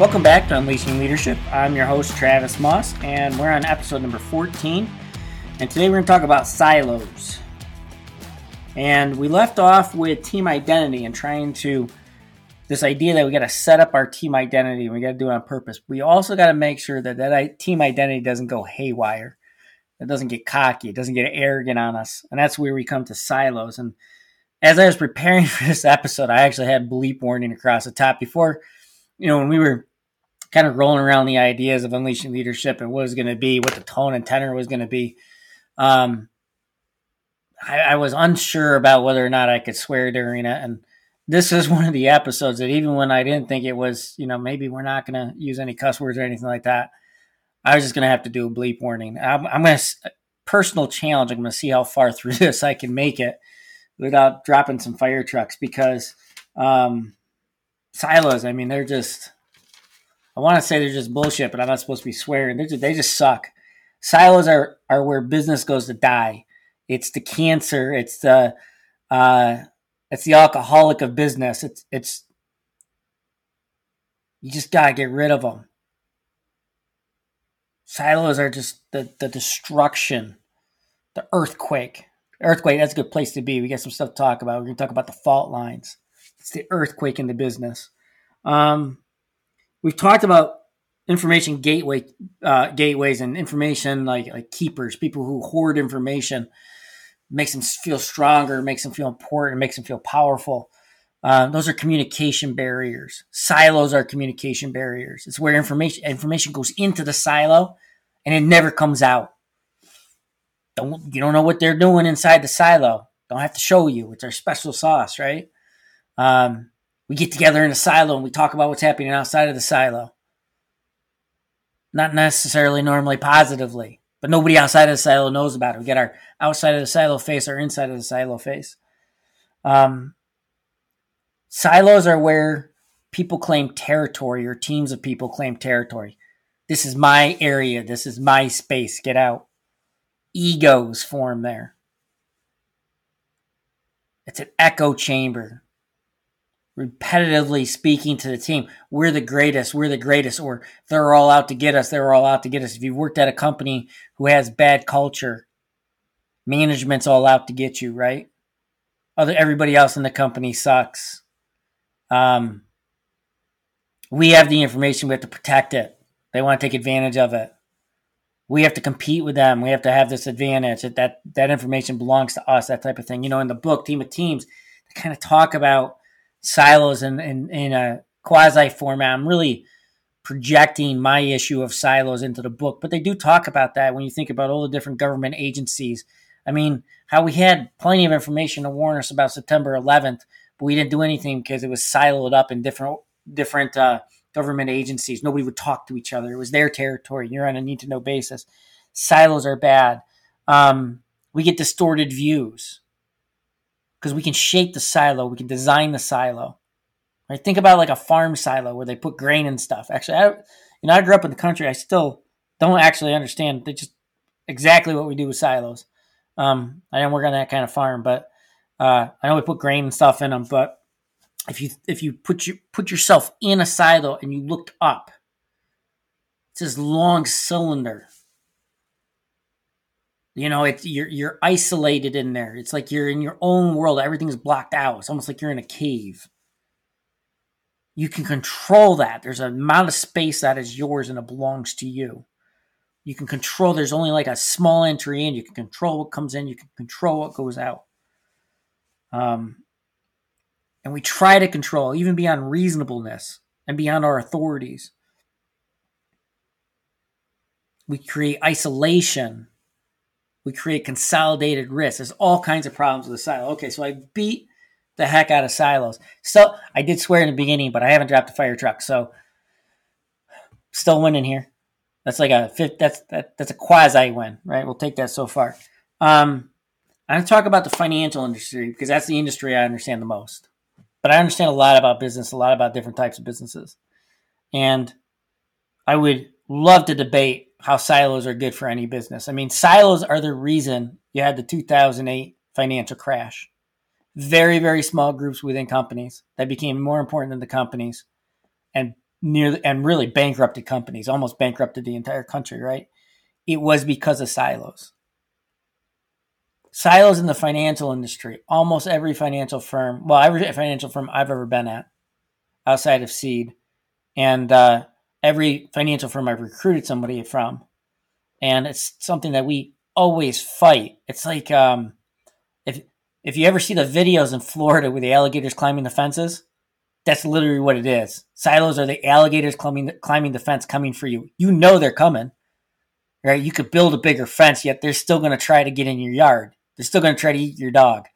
Welcome back to Unleashing Leadership. I'm your host, Travis Maus, and we're on episode number 14. And today we're going to talk about silos. And we left off with team identity and trying to, this idea that we got to set up our team identity and we got to do it on purpose. We also got to make sure that that team identity doesn't go haywire. It doesn't get cocky. It doesn't get arrogant on us. And that's where we come to silos. And as I was preparing for this episode, I actually had bleep warning across the top before, you know, when we were kind of rolling around the ideas of unleashing leadership and what it was going to be, what the tone and tenor was going to be. Um, I, I, was unsure about whether or not I could swear during it, and this is one of the episodes that even when I didn't think it was, you know, maybe we're not going to use any cuss words or anything like that, I was just going to have to do a bleep warning. I'm, I'm going to personal challenge. I'm going to see how far through this I can make it without dropping some fire trucks because um, silos. I mean, they're just I want to say they're just bullshit, but I'm not supposed to be swearing. They just, they just suck. Silos are are where business goes to die. It's the cancer. It's the uh, it's the alcoholic of business. It's it's you just gotta get rid of them. Silos are just the the destruction, the earthquake. Earthquake. That's a good place to be. We got some stuff to talk about. We're gonna talk about the fault lines. It's the earthquake in the business. Um, we've talked about information gateway uh, gateways and information like like keepers, people who hoard information, makes them feel stronger, makes them feel important, makes them feel powerful. Uh, those are communication barriers. Silos are communication barriers. It's where information information goes into the silo and it never comes out. Don't you don't know what they're doing inside the silo? Don't have to show you. It's our special sauce, right? Um, we get together in a silo and we talk about what's happening outside of the silo. Not necessarily normally positively, but nobody outside of the silo knows about it. We get our outside of the silo face, our inside of the silo face. Um, silos are where people claim territory or teams of people claim territory. This is my area. This is my space. Get out. Egos form there. It's an echo chamber repetitively speaking to the team, we're the greatest, we're the greatest, or they're all out to get us, they're all out to get us. If you've worked at a company who has bad culture, management's all out to get you, right? Other everybody else in the company sucks. Um, we have the information, we have to protect it. They want to take advantage of it. We have to compete with them. We have to have this advantage. That that, that information belongs to us. That type of thing. You know, in the book, Team of Teams, they kind of talk about silos in, in, in a quasi format. I'm really projecting my issue of silos into the book, but they do talk about that when you think about all the different government agencies. I mean, how we had plenty of information to warn us about September 11th, but we didn't do anything because it was siloed up in different different uh, government agencies. Nobody would talk to each other. It was their territory. You're on a need to know basis. Silos are bad. Um, we get distorted views because we can shape the silo, we can design the silo. Right? Think about like a farm silo where they put grain and stuff. Actually, I, you know, I grew up in the country. I still don't actually understand they just exactly what we do with silos. Um, I didn't work on that kind of farm, but uh, I know we put grain and stuff in them. But if you if you put you put yourself in a silo and you looked up, it's this long cylinder you know, it's you're you're isolated in there. It's like you're in your own world. Everything's blocked out. It's almost like you're in a cave. You can control that. There's an amount of space that is yours and it belongs to you. You can control. There's only like a small entry in. You can control what comes in. You can control what goes out. Um, and we try to control even beyond reasonableness and beyond our authorities. We create isolation we create consolidated risk. There's all kinds of problems with the silo. Okay, so I beat the heck out of silos. Still, I did swear in the beginning, but I haven't dropped a fire truck, so still winning here. That's like a. That's that, that's a quasi win, right? We'll take that so far. Um, I'm going to talk about the financial industry because that's the industry I understand the most. But I understand a lot about business, a lot about different types of businesses, and I would love to debate how silos are good for any business. I mean, silos are the reason you had the 2008 financial crash. Very, very small groups within companies that became more important than the companies and near and really bankrupted companies, almost bankrupted the entire country, right? It was because of silos. Silos in the financial industry. Almost every financial firm, well, every financial firm I've ever been at, outside of Seed, and uh, every financial firm I've recruited somebody from, and it's something that we always fight. It's like um, if if you ever see the videos in Florida with the alligators climbing the fences, that's literally what it is. Silos are the alligators climbing climbing the fence coming for you. You know they're coming, right? You could build a bigger fence, yet they're still going to try to get in your yard. They're still going to try to eat your dog.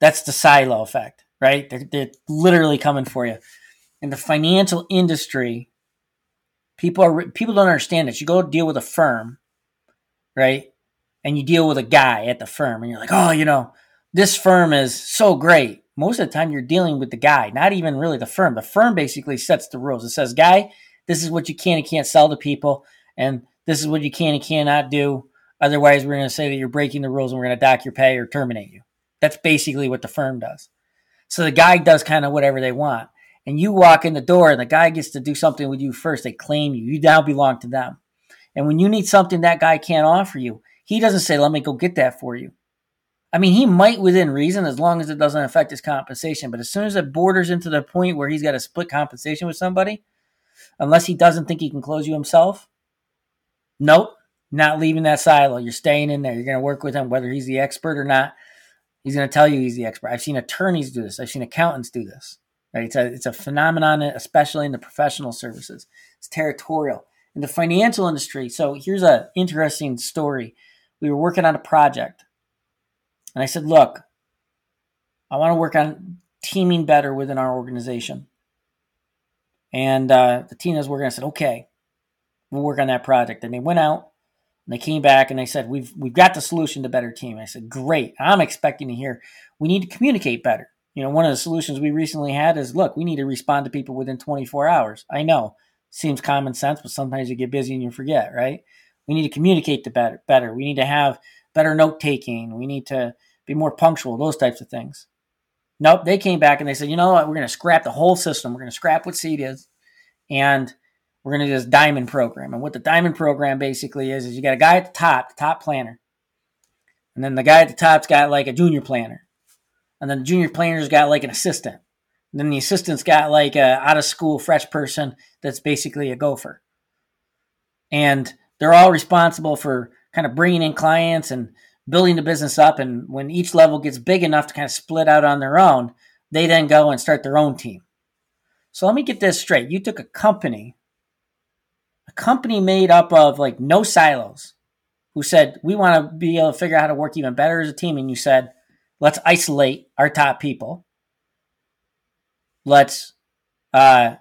That's the silo effect, right? They're, they're literally coming for you. In the financial industry, people are people don't understand this. You go deal with a firm, right? And you deal with a guy at the firm, and you're like, oh, you know, this firm is so great most of the time you're dealing with the guy, not even really the firm. The firm basically sets the rules. It says, guy, this is what you can and can't sell to people, and this is what you can and cannot do. Otherwise, we're going to say that you're breaking the rules and we're going to dock your pay or terminate you. That's basically what the firm does. So the guy does kind of whatever they want. And you walk in the door and the guy gets to do something with you first. They claim you. You now belong to them. And when you need something that guy can't offer you, he doesn't say, let me go get that for you. I mean, he might within reason as long as it doesn't affect his compensation. But as soon as it borders into the point where he's got to split compensation with somebody, unless he doesn't think he can close you himself, nope, not leaving that silo. You're staying in there. You're going to work with him, whether he's the expert or not. He's going to tell you he's the expert. I've seen attorneys do this. I've seen accountants do this. It's a it's a phenomenon, especially in the professional services. It's territorial in the financial industry. So here's an interesting story. We were working on a project and I said, look, I want to work on teaming better within our organization. And uh, the team was working. I said, okay, we'll work on that project. And they went out and they came back and they said, we've we've got the solution to better team. I said, great. I'm expecting to hear we need to communicate better. You know, one of the solutions we recently had is, look, we need to respond to people within 24 hours. I know, seems common sense, but sometimes you get busy and you forget, right? We need to communicate the better. Better. We need to have better note taking. We need to be more punctual, those types of things. Nope, they came back and they said, you know what, we're going to scrap the whole system. We're going to scrap what seed is, and we're going to do this diamond program. And what the diamond program basically is, is you got a guy at the top, the top planner, and then the guy at the top's got like a junior planner, and then the junior planner's got like an assistant, and then the assistant's got like a out of school fresh person that's basically a gopher, and they're all responsible for kind of bringing in clients and building the business up. And when each level gets big enough to kind of split out on their own, they then go and start their own team. So let me get this straight. You took a company, a company made up of like no silos, who said, We want to be able to figure out how to work even better as a team. And you said, Let's isolate our top people. Let's uh,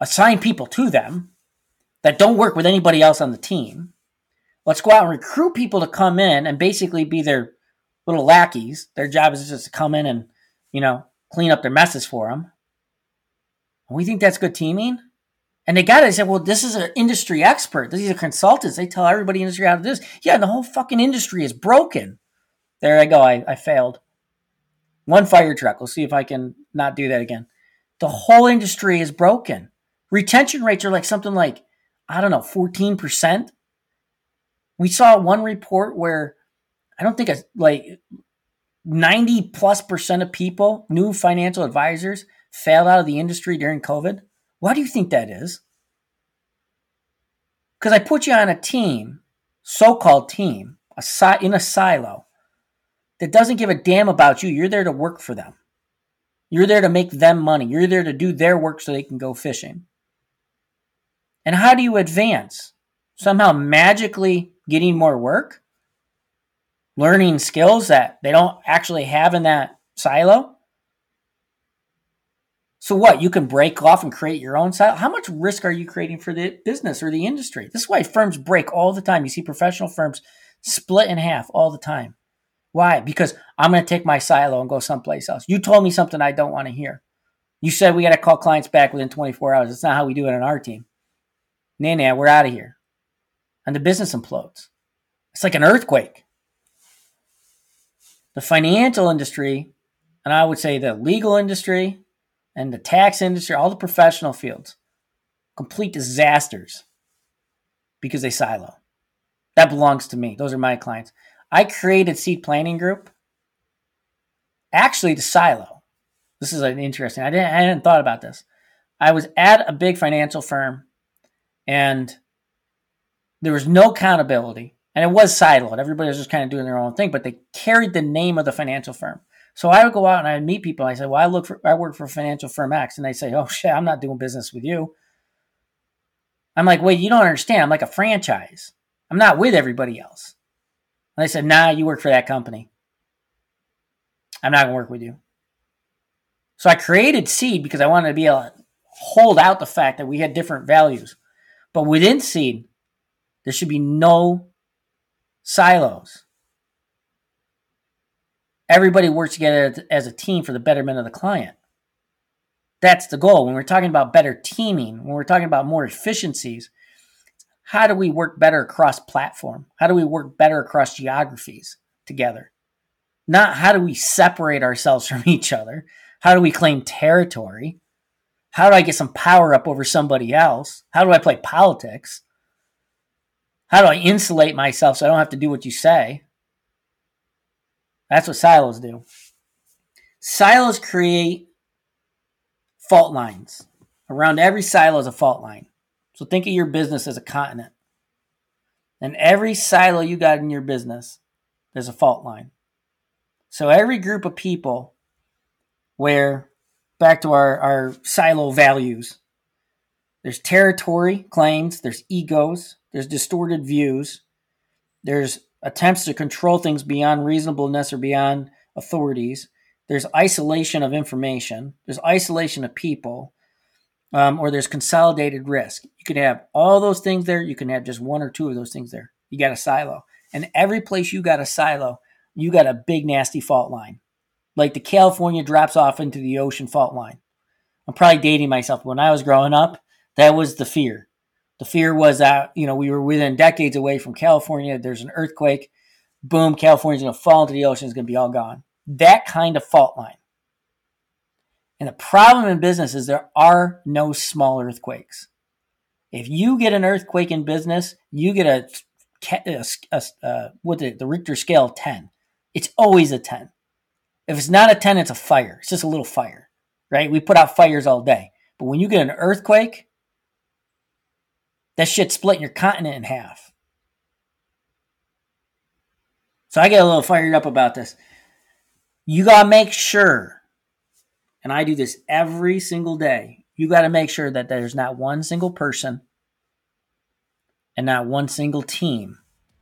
assign people to them that don't work with anybody else on the team. Let's go out and recruit people to come in and basically be their little lackeys. Their job is just to come in and, you know, clean up their messes for them. We think that's good teaming. And they got it. They said, well, this is an industry expert. These are consultants. They tell everybody in the industry how to do this. Yeah, the whole fucking industry is broken. There I go. I, I failed. One fire truck. We'll see if I can not do that again. The whole industry is broken. Retention rates are like something like, I don't know, 14%. We saw one report where I don't think a, like 90 plus percent of people, new financial advisors, failed out of the industry during COVID. Why do you think that is? Because I put you on a team, so called team, in a silo that doesn't give a damn about you. You're there to work for them. You're there to make them money. You're there to do their work so they can go fishing. And how do you advance? Somehow magically getting more work, learning skills that they don't actually have in that silo. So what? You can break off and create your own silo. How much risk are you creating for the business or the industry? This is why firms break all the time. You see professional firms split in half all the time. Why? Because I'm going to take my silo and go someplace else. You told me something I don't want to hear. You said we got to call clients back within 24 hours. That's not how we do it on our team. Nah, nah, we're out of here and the business implodes. It's like an earthquake. The financial industry, and I would say the legal industry and the tax industry, all the professional fields, complete disasters because they silo. That belongs to me. Those are my clients. I created Seed Planning Group actually to silo. This is an interesting. I didn't. I hadn't thought about this. I was at a big financial firm, and there was no accountability, and it was siloed. Everybody was just kind of doing their own thing, but they carried the name of the financial firm. So I would go out and I would meet people. And I said, "Well, I look for. I work for financial firm X," and they say, "Oh shit, I'm not doing business with you." I'm like, "Wait, you don't understand. I'm like a franchise. I'm not with everybody else." And they said, "Nah, you work for that company." I'm not going to work with you. So I created Seed because I wanted to be able to hold out the fact that we had different values. But within Seed, there should be no silos. Everybody works together as a team for the betterment of the client. That's the goal. When we're talking about better teaming, when we're talking about more efficiencies, how do we work better across platform? How do we work better across geographies together? Not how do we separate ourselves from each other? How do we claim territory? How do I get some power up over somebody else? How do I play politics? How do I insulate myself so I don't have to do what you say? That's what silos do. Silos create fault lines. Around every silo is a fault line. So think of your business as a continent. And every silo you got in your business, there's a fault line. So every group of people where back to our, our silo values, there's territory claims, there's egos, there's distorted views, there's attempts to control things beyond reasonableness or beyond authorities, there's isolation of information, there's isolation of people, um, or there's consolidated risk. You can have all those things there, you can have just one or two of those things there. You got a silo. And every place you got a silo, you got a big nasty fault line. Like the California drops off into the ocean fault line. I'm probably dating myself. When I was growing up, that was the fear. The fear was that, you know, we were within decades away from California. There's an earthquake. Boom, California's going to fall into the ocean. It's going to be all gone. That kind of fault line. And the problem in business is there are no small earthquakes. If you get an earthquake in business, you get a, a, a, a uh, what the, the Richter scale 10 it's always a 10. If it's not a 10, it's a fire. It's just a little fire, right? We put out fires all day. But when you get an earthquake, that shit's splitting your continent in half. So I get a little fired up about this. You got to make sure, and I do this every single day, you got to make sure that there's not one single person and not one single team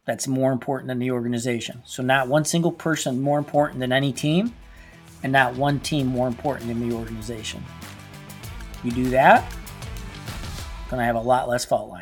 that's more important than the organization. So, not one single person more important than any team, and not one team more important than the organization. You do that, going to have a lot less fault lines.